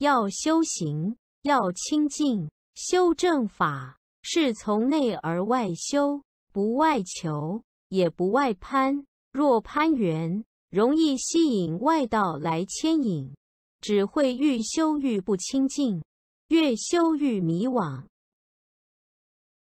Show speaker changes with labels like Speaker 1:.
Speaker 1: 要修行，要清净，修正法是从内而外修，不外求，也不外攀，若攀缘容易吸引外道来牵引，只会愈修愈不清净，越修愈迷惘。